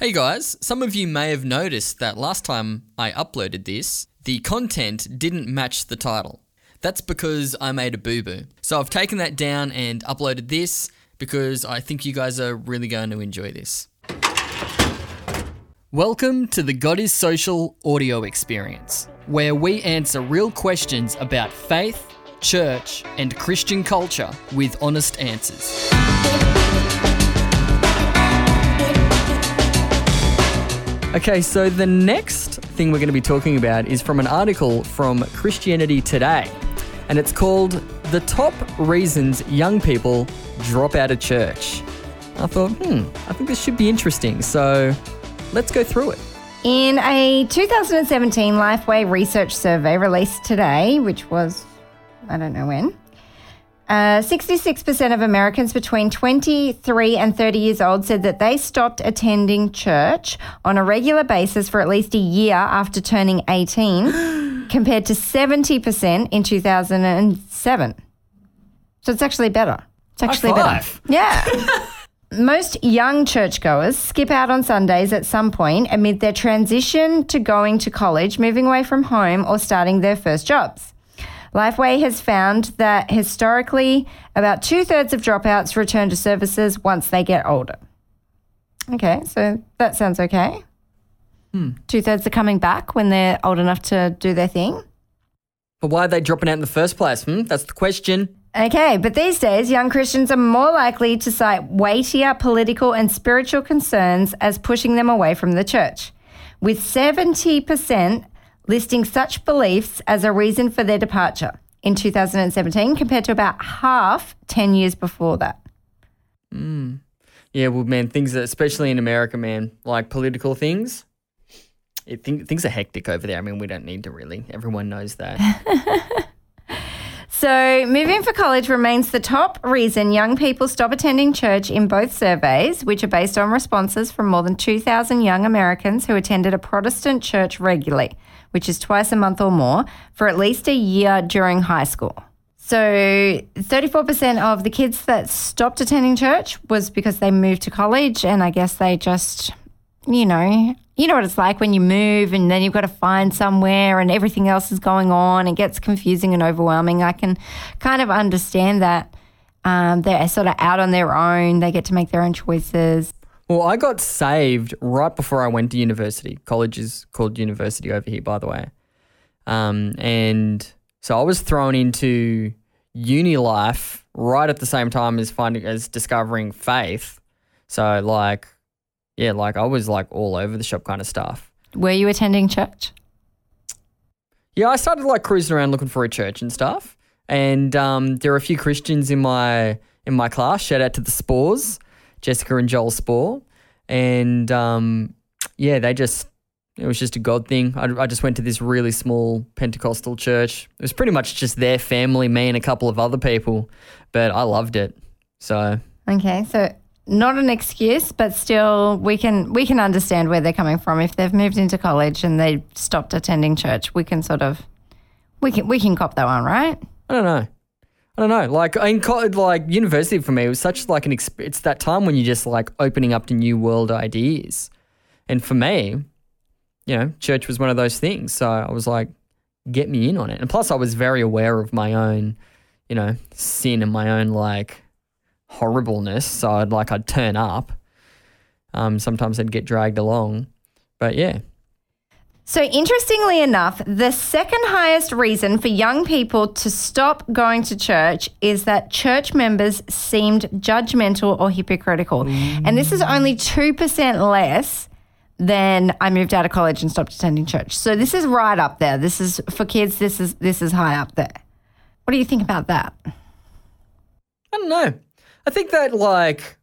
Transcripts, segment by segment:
Hey guys, some of you may have noticed that last time I uploaded this, the content didn't match the title. That's because I made a boo boo. So I've taken that down and uploaded this because I think you guys are really going to enjoy this. Welcome to the God is Social audio experience, where we answer real questions about faith, church, and Christian culture with honest answers. Okay, so the next thing we're going to be talking about is from an article from Christianity Today, and it's called The Top Reasons Young People Drop Out of Church. I thought, hmm, I think this should be interesting, so let's go through it. In a 2017 Lifeway research survey released today, which was, I don't know when, uh, 66% of Americans between 23 and 30 years old said that they stopped attending church on a regular basis for at least a year after turning 18, compared to 70% in 2007. So it's actually better. It's actually better. Yeah. Most young churchgoers skip out on Sundays at some point amid their transition to going to college, moving away from home, or starting their first jobs. Lifeway has found that historically, about two thirds of dropouts return to services once they get older. Okay, so that sounds okay. Two thirds are coming back when they're old enough to do their thing. But why are they dropping out in the first place? Hmm? That's the question. Okay, but these days, young Christians are more likely to cite weightier political and spiritual concerns as pushing them away from the church, with 70% listing such beliefs as a reason for their departure in 2017, compared to about half 10 years before that. Mm. Yeah, well, man, things, that, especially in America, man, like political things, it, think, things are hectic over there. I mean, we don't need to really. Everyone knows that. So, moving for college remains the top reason young people stop attending church in both surveys, which are based on responses from more than 2,000 young Americans who attended a Protestant church regularly, which is twice a month or more, for at least a year during high school. So, 34% of the kids that stopped attending church was because they moved to college, and I guess they just, you know, you know what it's like when you move and then you've got to find somewhere and everything else is going on. It gets confusing and overwhelming. I can kind of understand that. Um, they're sort of out on their own. They get to make their own choices. Well, I got saved right before I went to university. College is called university over here, by the way. Um, and so I was thrown into uni life right at the same time as finding as discovering faith. So like, yeah, like I was like all over the shop kind of stuff. Were you attending church? Yeah, I started like cruising around looking for a church and stuff. And um, there are a few Christians in my in my class. Shout out to the Spores, Jessica and Joel Spore. And um, yeah, they just it was just a God thing. I, I just went to this really small Pentecostal church. It was pretty much just their family, me and a couple of other people, but I loved it. So Okay, so not an excuse, but still we can we can understand where they're coming from. If they've moved into college and they stopped attending church, we can sort of we can we can cop that one, right? I don't know. I don't know. Like in co- like university for me, it was such like an exp- it's that time when you're just like opening up to new world ideas. And for me, you know, church was one of those things. So I was like, get me in on it. And plus, I was very aware of my own, you know, sin and my own like horribleness. So I'd like I'd turn up. Um, sometimes I'd get dragged along, but yeah, So, interestingly enough, the second highest reason for young people to stop going to church is that church members seemed judgmental or hypocritical. And this is only 2% less than I moved out of college and stopped attending church. So, this is right up there. This is for kids, this is this is high up there. What do you think about that? I don't know. I think that like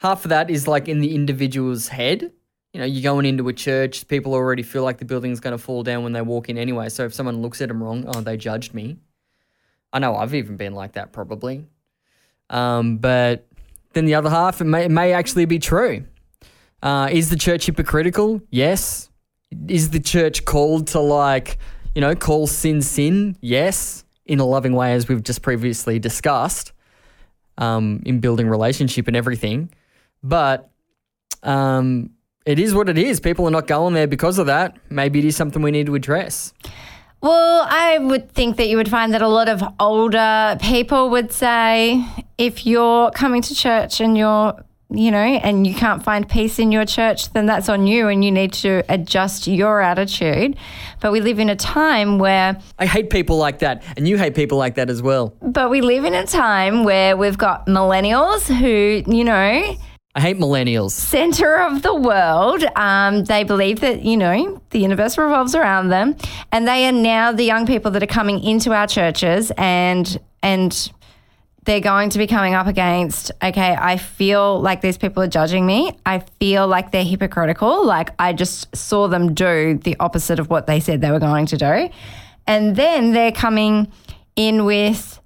half of that is like in the individual's head. You know, you're going into a church, people already feel like the building's going to fall down when they walk in anyway. So if someone looks at them wrong, oh, they judged me. I know I've even been like that probably. Um, but then the other half, it may, it may actually be true. Uh, is the church hypocritical? Yes. Is the church called to like, you know, call sin sin? Yes. In a loving way, as we've just previously discussed, um, in building relationship and everything. But um, it is what it is. People are not going there because of that. Maybe it is something we need to address. Well, I would think that you would find that a lot of older people would say if you're coming to church and you're, you know, and you can't find peace in your church, then that's on you and you need to adjust your attitude. But we live in a time where I hate people like that, and you hate people like that as well. but we live in a time where we've got millennials who, you know, I hate millennials. center of the world. Um, they believe that, you know, the universe revolves around them. And they are now the young people that are coming into our churches and and they're going to be coming up against, okay, I feel like these people are judging me. I feel like they're hypocritical. Like I just saw them do the opposite of what they said they were going to do. And then they're coming in with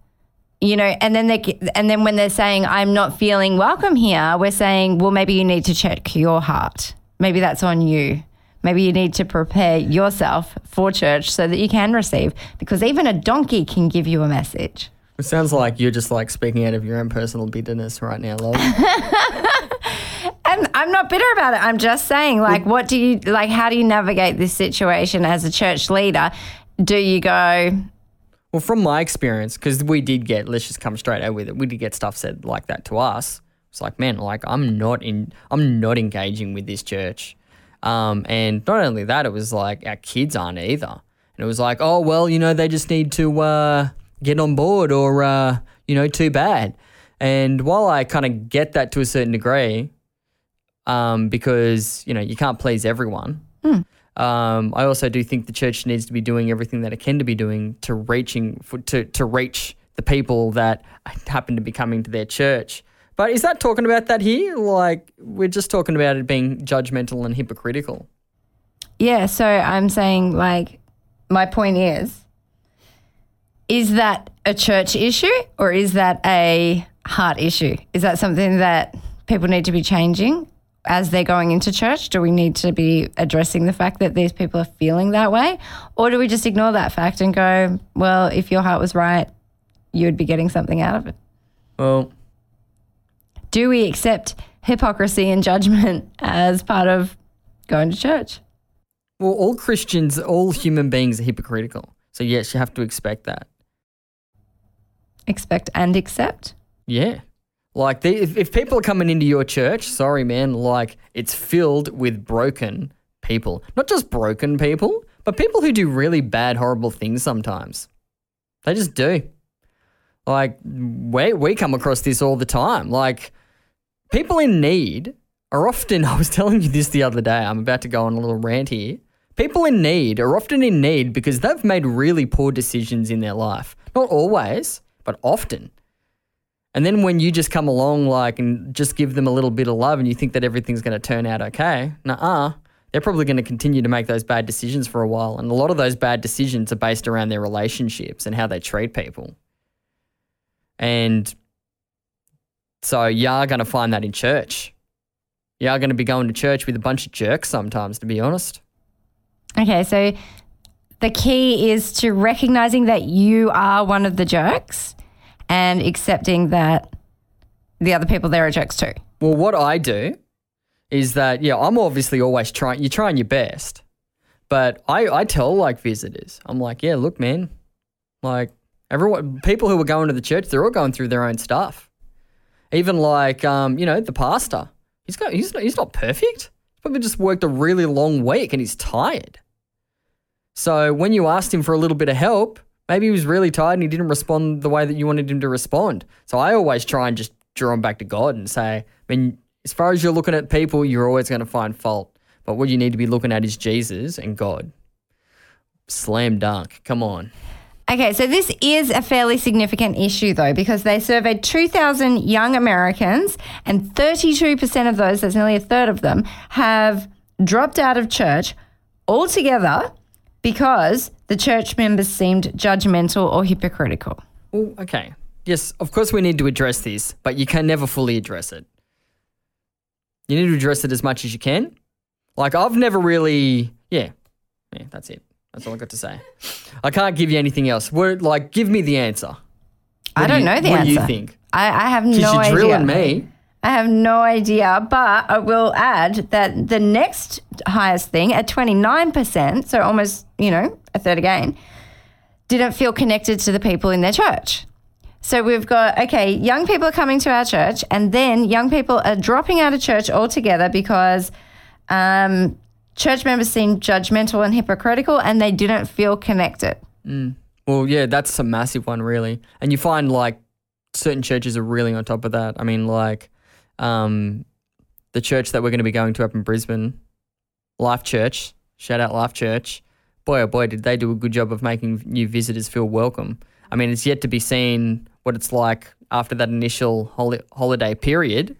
you know, and then they and then when they're saying I'm not feeling welcome here, we're saying, well, maybe you need to check your heart. Maybe that's on you. Maybe you need to prepare yourself for church so that you can receive, because even a donkey can give you a message. It sounds like you're just like speaking out of your own personal bitterness right now, love. And I'm not bitter about it. I'm just saying, like, what do you like? How do you navigate this situation as a church leader? Do you go, well, from my experience, because we did get, let's just come straight out with it. We did get stuff said like that to us. It's like, man, like I'm not in, I'm not engaging with this church. Um, and not only that, it was like our kids aren't either. And it was like, oh well, you know, they just need to uh, get on board, or uh, you know, too bad. And while I kind of get that to a certain degree, um, because you know you can't please everyone. Um, I also do think the church needs to be doing everything that it can to be doing to reaching for, to to reach the people that happen to be coming to their church. But is that talking about that here? Like we're just talking about it being judgmental and hypocritical. Yeah, so I'm saying, like, my point is is that a church issue or is that a heart issue? Is that something that people need to be changing as they're going into church? Do we need to be addressing the fact that these people are feeling that way? Or do we just ignore that fact and go, well, if your heart was right, you would be getting something out of it? Well, Do we accept hypocrisy and judgment as part of going to church? well, all Christians, all human beings are hypocritical. So yes, you have to expect that. Expect and accept? Yeah. Like, they, if, if people are coming into your church, sorry, man, like, it's filled with broken people. Not just broken people, but people who do really bad, horrible things sometimes. They just do. Like, we, we come across this all the time. Like, people in need are often, I was telling you this the other day, I'm about to go on a little rant here. People in need are often in need because they've made really poor decisions in their life. Not always, but often. And then when you just come along like and just give them a little bit of love and you think that everything's going to turn out okay, nah, they're probably going to continue to make those bad decisions for a while. And a lot of those bad decisions are based around their relationships and how they treat people. And so you are going to find that in church. You are going to be going to church with a bunch of jerks sometimes, to be honest. Okay, so the key is to recognizing that you are one of the jerks and accepting that the other people there are jerks too. Well, what I do is that, yeah, I'm obviously always trying, you're trying your best. But I, I tell like visitors, I'm like, yeah, look, man, like everyone, people who are going to the church, they're all going through their own stuff. Even like, um, you know, the pastor, he's got, he's not, he's not perfect. He's probably just worked a really long week and he's tired. So when you asked him for a little bit of help, maybe he was really tired and he didn't respond the way that you wanted him to respond. So I always try and just draw him back to God and say, I mean, as far as you're looking at people, you're always going to find fault. But what you need to be looking at is Jesus and God. Slam dunk. Come on. Okay, so this is a fairly significant issue though, because they surveyed 2,000 young Americans, and 32% of those, that's nearly a third of them, have dropped out of church altogether because the church members seemed judgmental or hypocritical. Well, okay. Yes, of course we need to address this, but you can never fully address it. You need to address it as much as you can. Like I've never really, yeah, yeah. That's it. That's all I got to say. I can't give you anything else. What, like, give me the answer. I What do don't you- know the what answer. do you think? I, I have Because no you're idea. drilling me. I have no idea, but I will add that the next highest thing at 29%, so almost, you know, a third again, didn't feel connected to the people in their church. So we've got, okay, young people are coming to our church, and then young people are dropping out of church altogether because um, church members seem judgmental and hypocritical and they didn't feel connected. Well, yeah, that's a massive one, really. And you find like certain churches are really on top of that. I mean, like um, the church that we're going to be going to up in Brisbane, Life Church, shout out Life Church. Boy, oh boy, did they do a good job of making new visitors feel welcome. I mean, it's yet to be seen what it's like after that initial holi- holiday period.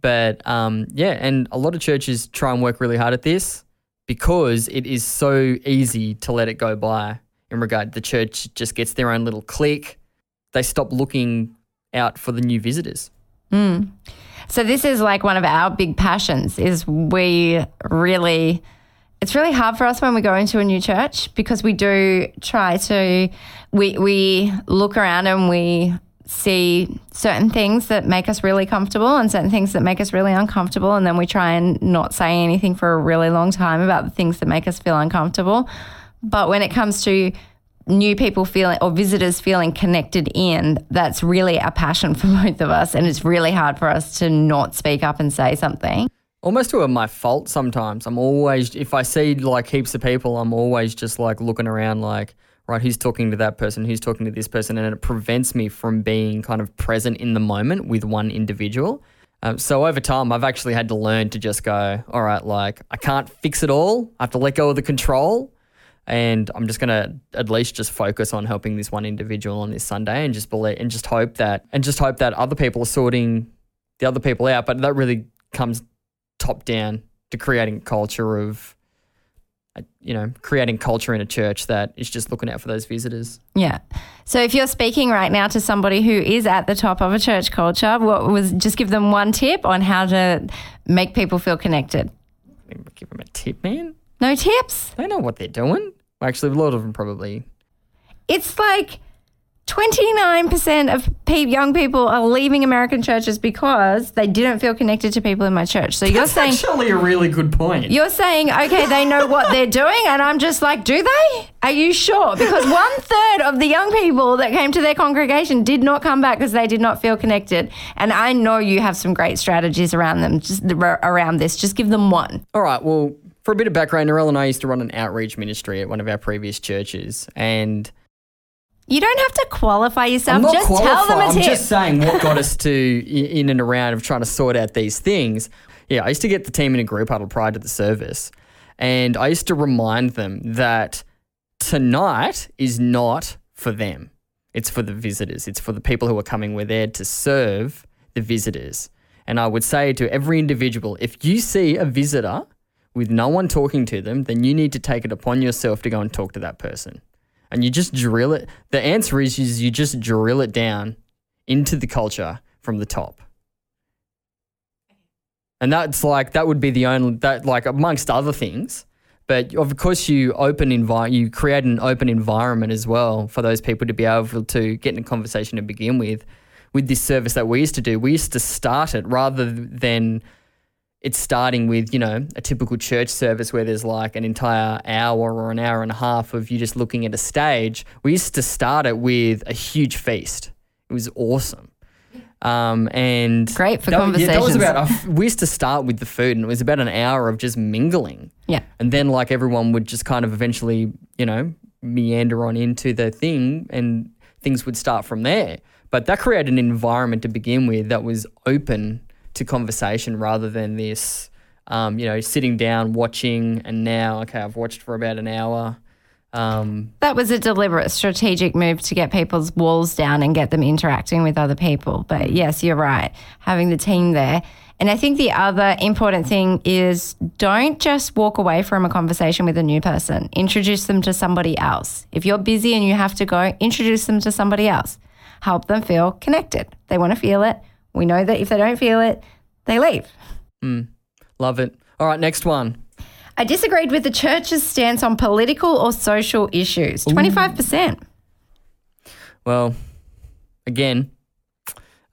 But um, yeah, and a lot of churches try and work really hard at this because it is so easy to let it go by in regard the church just gets their own little clique. They stop looking out for the new visitors. So this is like one of our big passions is we really it's really hard for us when we go into a new church because we do try to we we look around and we see certain things that make us really comfortable and certain things that make us really uncomfortable and then we try and not say anything for a really long time about the things that make us feel uncomfortable. But when it comes to new people feeling or visitors feeling connected in, that's really a passion for both of us. And it's really hard for us to not speak up and say something. Almost to a my fault sometimes. I'm always, if I see like heaps of people, I'm always just like looking around like, right, who's talking to that person, who's talking to this person, and it prevents me from being kind of present in the moment with one individual. Um, so over time, I've actually had to learn to just go, all right, like I can't fix it all. I have to let go of the control. And I'm just gonna at least just focus on helping this one individual on this Sunday, and just believe, and just hope that, and just hope that other people are sorting the other people out. But that really comes top down to creating a culture of, uh, you know, creating culture in a church that is just looking out for those visitors. Yeah. So if you're speaking right now to somebody who is at the top of a church culture, what was just give them one tip on how to make people feel connected? Give them a tip, man. No tips? They know what they're doing. Actually, a lot of them probably. It's like 29% of pe- young people are leaving American churches because they didn't feel connected to people in my church. So you're saying That's saying actually a really good point. You're saying, okay, they know what they're doing, and I'm just like, do they? Are you sure? Because one third of the young people that came to their congregation did not come back because they did not feel connected. And I know you have some great strategies around them, just around this. Just give them one. All right. Well, for a bit of background, Narelle and I used to run an outreach ministry at one of our previous churches, and You don't have to qualify yourself. I'm not just tell qualified. them a I'm tip. just saying what got us to in and around of trying to sort out these things. Yeah, I used to get the team in a group huddle prior to the service, and I used to remind them that tonight is not for them. It's for the visitors. It's for the people who are coming. We're there to serve the visitors. And I would say to every individual, if you see a visitor with no one talking to them, then you need to take it upon yourself to go and talk to that person and you just drill it. The answer is, is you just drill it down into the culture from the top. And that's like that would be the only that like amongst other things. But of course, you open envi- you create an open environment as well for those people to be able to get in a conversation to begin with. With this service that we used to do, we used to start it rather than it's starting with you know a typical church service where there's like an entire hour or an hour and a half of you just looking at a stage. We used to start it with a huge feast. It was awesome. Um, and Great for that, yeah, that was conversations. about we used to start with the food and it was about an hour of just mingling. Yeah. and then like everyone would just kind of eventually you know meander on into the thing and things would start from there. But that created an environment to begin with that was open to conversation rather than this um, you know sitting down watching and now okay i've watched for about an hour um, That was a deliberate strategic move to get people's walls down and get them interacting with other people. But yes, you're right, having the team there. And I think the other important thing is don't just walk away from a conversation with a new person. Introduce them to somebody else. If you're busy and you have to go, introduce them to somebody else. Help them feel connected. They want to feel it. We know that if they don't feel it, they leave. love it all right next one I disagreed with the church's stance on political or social issues. 25%. Well, again,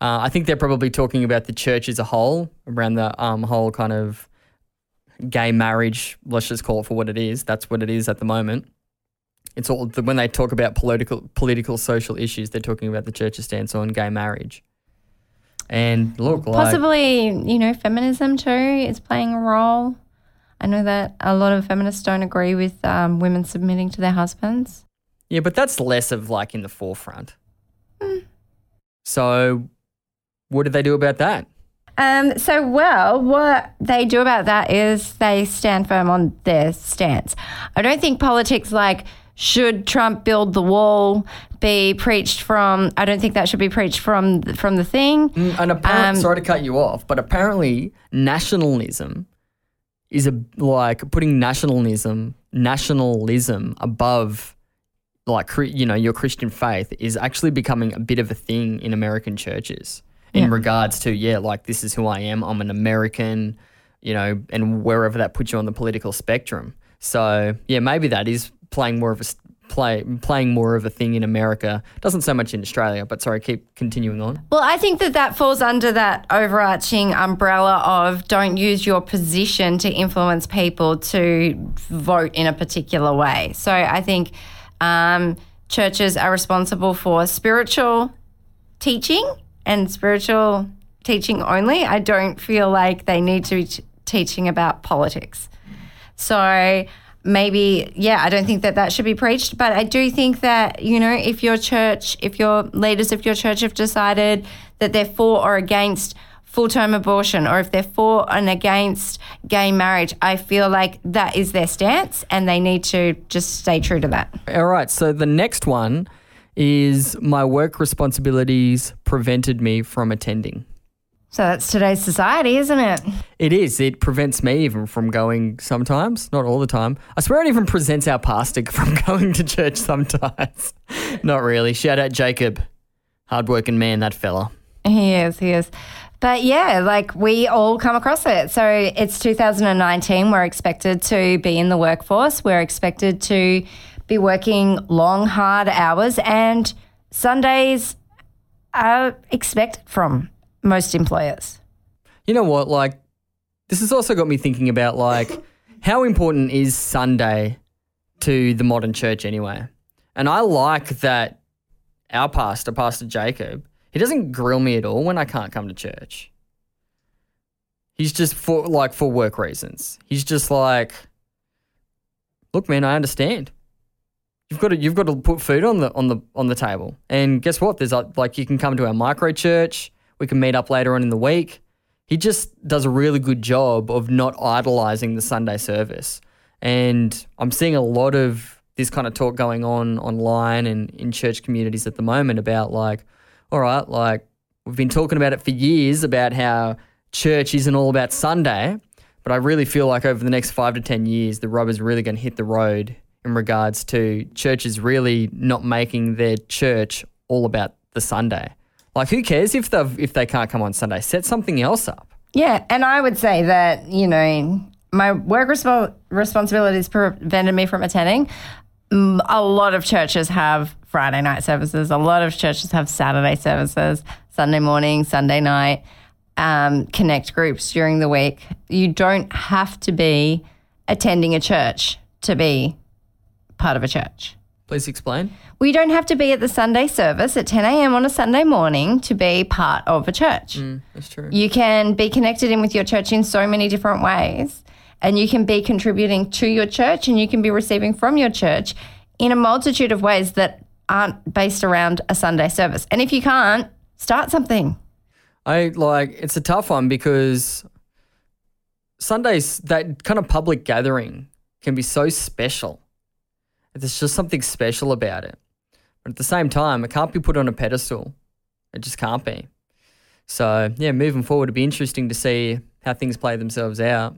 Uh, I think they're probably talking about the church as a whole, around the um, whole kind of gay marriage. Let's just call it for what it is. That's what it is at the moment. It's all when they talk about political, political, social issues. They're talking about the church's stance on gay marriage. And look, like, Possibly, you know, feminism too is playing a role. I know that a lot of feminists don't agree with um, women submitting to their husbands. Yeah, but that's less of like in the forefront. So, what did they do about that? Um, so, well, what they do about that is they stand firm on their stance. I don't think politics like should Trump build the wall be preached from. I don't think that should be preached from from the thing. And apparently, Um, sorry to cut you off, but apparently, nationalism is a like putting nationalism nationalism above like you know your Christian faith is actually becoming a bit of a thing in American churches in Yeah. regards to yeah like this is who I am I'm an American you know and wherever that puts you on the political spectrum so yeah maybe that is playing more of a play playing more of a thing in America doesn't so much in Australia but sorry keep continuing on Well, I think that that falls under that overarching umbrella of don't use your position to influence people to vote in a particular way. So I think um, churches are responsible for spiritual teaching and spiritual teaching only. I don't feel like they need to be t- teaching about politics. So maybe, yeah, I don't think that that should be preached, but I do think that, you know, if your church, if your leaders of your church have decided that they're for or against full term abortion or if they're for and against gay marriage, I feel like that is their stance and they need to just stay true to that. All right. So the next one is my work responsibilities prevented me from attending. So that's today's society, isn't it? It is. It prevents me even from going sometimes, not all the time. I swear it even prevents our pastor from going to church sometimes. not really. Shout out Jacob. Hardworking man, that fella. He is, he is. But yeah, like we all come across it. So it's 2019. We're expected to be in the workforce. We're expected to be working long, hard hours, and Sundays are expected from most employers. You know what? Like, this has also got me thinking about like how important is Sunday to the modern church anyway. And I like that our pastor, Pastor Jacob, he doesn't grill me at all when I can't come to church. He's just for like for work reasons. He's just like, look, man, I understand. You've got to you've got to put food on the on the on the table. And guess what? There's like you can come to our micro church. We can meet up later on in the week. He just does a really good job of not idolizing the Sunday service. And I'm seeing a lot of this kind of talk going on online and in church communities at the moment about like, all right, like we've been talking about it for years about how church isn't all about Sunday, but I really feel like over the next five to 10 years, the rubber's really going to hit the road in regards to churches really not making their church all about the Sunday. Like, who cares if they if they can't come on Sunday? Set something else up. Yeah, and I would say that, you know, my work respo- responsibilities prevented me from attending. Mm, A lot of churches have Friday night services, a lot of churches have Saturday services, Sunday morning, Sunday night, um, connect groups during the week. You don't have to be attending a church to be part of a church. Please explain. We don't have to be at the Sunday service at 10 a.m. on a Sunday morning to be part of a church. Mm, that's true. You can be connected in with your church in so many different ways. And you can be contributing to your church and you can be receiving from your church in a multitude of ways that aren't based around a Sunday service. And if you can't, start something. I like it's a tough one because Sundays that kind of public gathering can be so special. There's just something special about it. But at the same time, it can't be put on a pedestal. It just can't be. So yeah, moving forward, it'd be interesting to see how things play themselves out.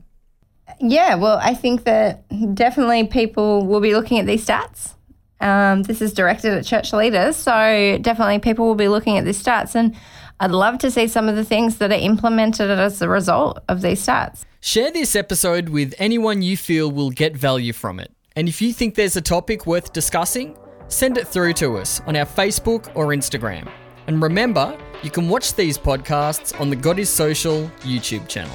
Yeah, well, I think that definitely people will be looking at these stats. Um, this is directed at church leaders, so definitely people will be looking at these stats. And I'd love to see some of the things that are implemented as a result of these stats. Share this episode with anyone you feel will get value from it. And if you think there's a topic worth discussing, send it through to us on our Facebook or Instagram. And remember, you can watch these podcasts on the God is Social YouTube channel.